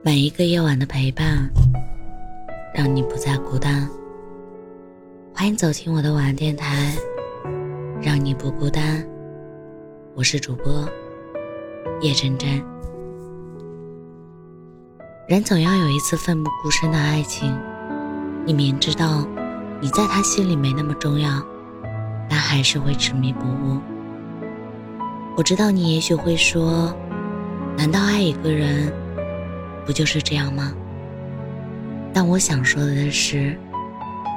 每一个夜晚的陪伴，让你不再孤单。欢迎走进我的晚安电台，让你不孤单。我是主播叶真真。人总要有一次奋不顾身的爱情，你明知道你在他心里没那么重要，但还是会执迷不悟。我知道你也许会说，难道爱一个人？不就是这样吗？但我想说的是，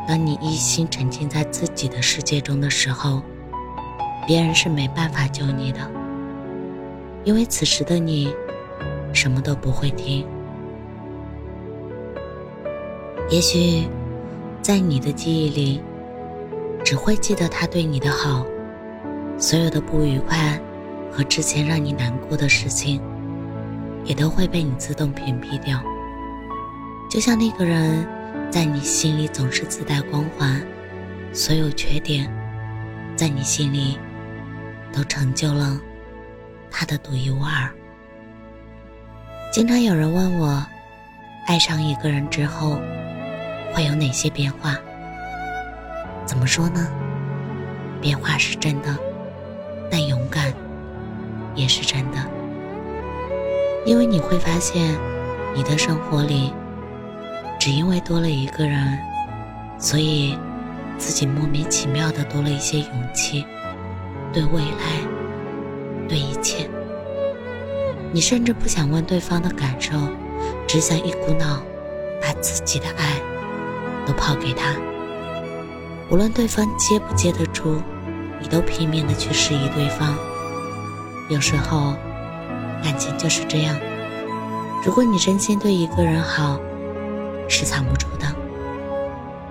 当你一心沉浸在自己的世界中的时候，别人是没办法救你的，因为此时的你什么都不会听。也许，在你的记忆里，只会记得他对你的好，所有的不愉快和之前让你难过的事情。也都会被你自动屏蔽掉。就像那个人，在你心里总是自带光环，所有缺点，在你心里，都成就了他的独一无二。经常有人问我，爱上一个人之后，会有哪些变化？怎么说呢？变化是真的，但勇敢也是真的。因为你会发现，你的生活里，只因为多了一个人，所以自己莫名其妙的多了一些勇气，对未来，对一切。你甚至不想问对方的感受，只想一股脑把自己的爱都抛给他。无论对方接不接得住，你都拼命的去示意对方。有时候。感情就是这样，如果你真心对一个人好，是藏不住的。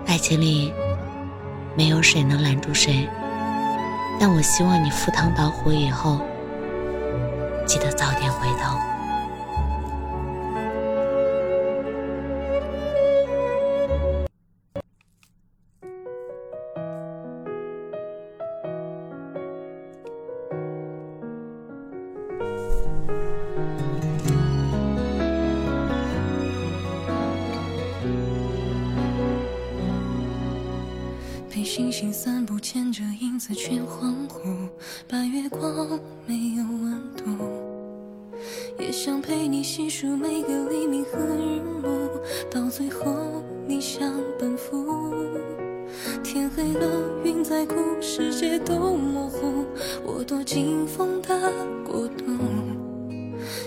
爱情里，没有谁能拦住谁。但我希望你赴汤蹈火以后，记得早点回头。星星散步，牵着影子去恍惚。白月光没有温度，也想陪你细数每个黎明和日暮。到最后，你想奔赴。天黑了，云在哭，世界都模糊。我躲进风的国度，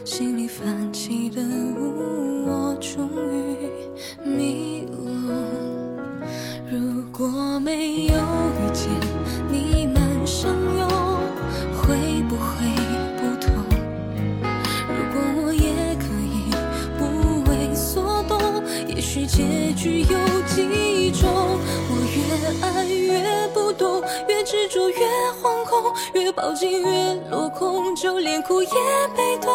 心里泛起的雾，结局有几种。我越爱越不懂，越执着越惶恐，越抱紧越落空，就连哭也被动，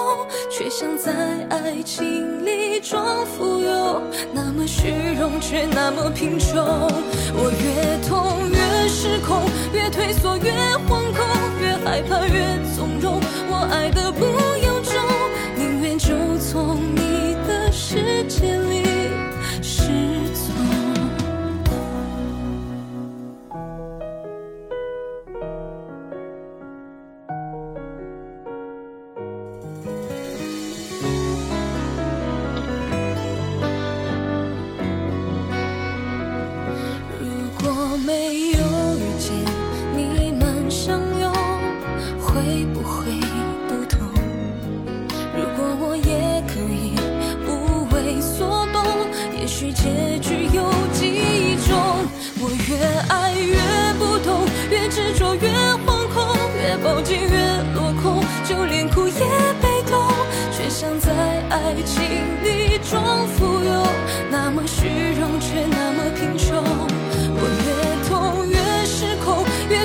却想在爱情里装富有。那么虚荣，却那么贫穷。我越痛越失控，越退缩越惶恐，越害怕越纵容。我爱的不要没有遇见你们相拥会不会不同如果我也可以不为所动也许结局有几种我越爱越不懂越执着越惶恐越抱紧越落空就连哭也被动却想在爱情里装富有那么虚荣却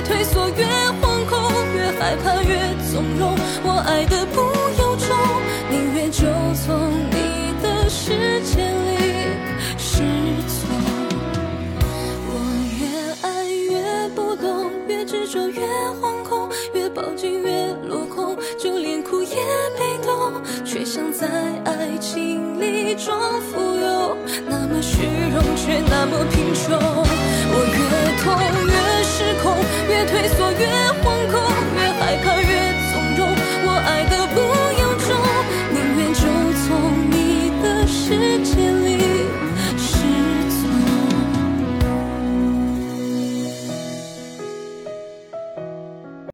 退缩越惶恐，越害怕越从容。我爱的不由衷，宁愿就从你的世界里。失踪。我越爱越不懂，越执着越惶恐，越抱紧越落空，就连哭也被动，却想在爱情里。装富有，那么虚荣却那么。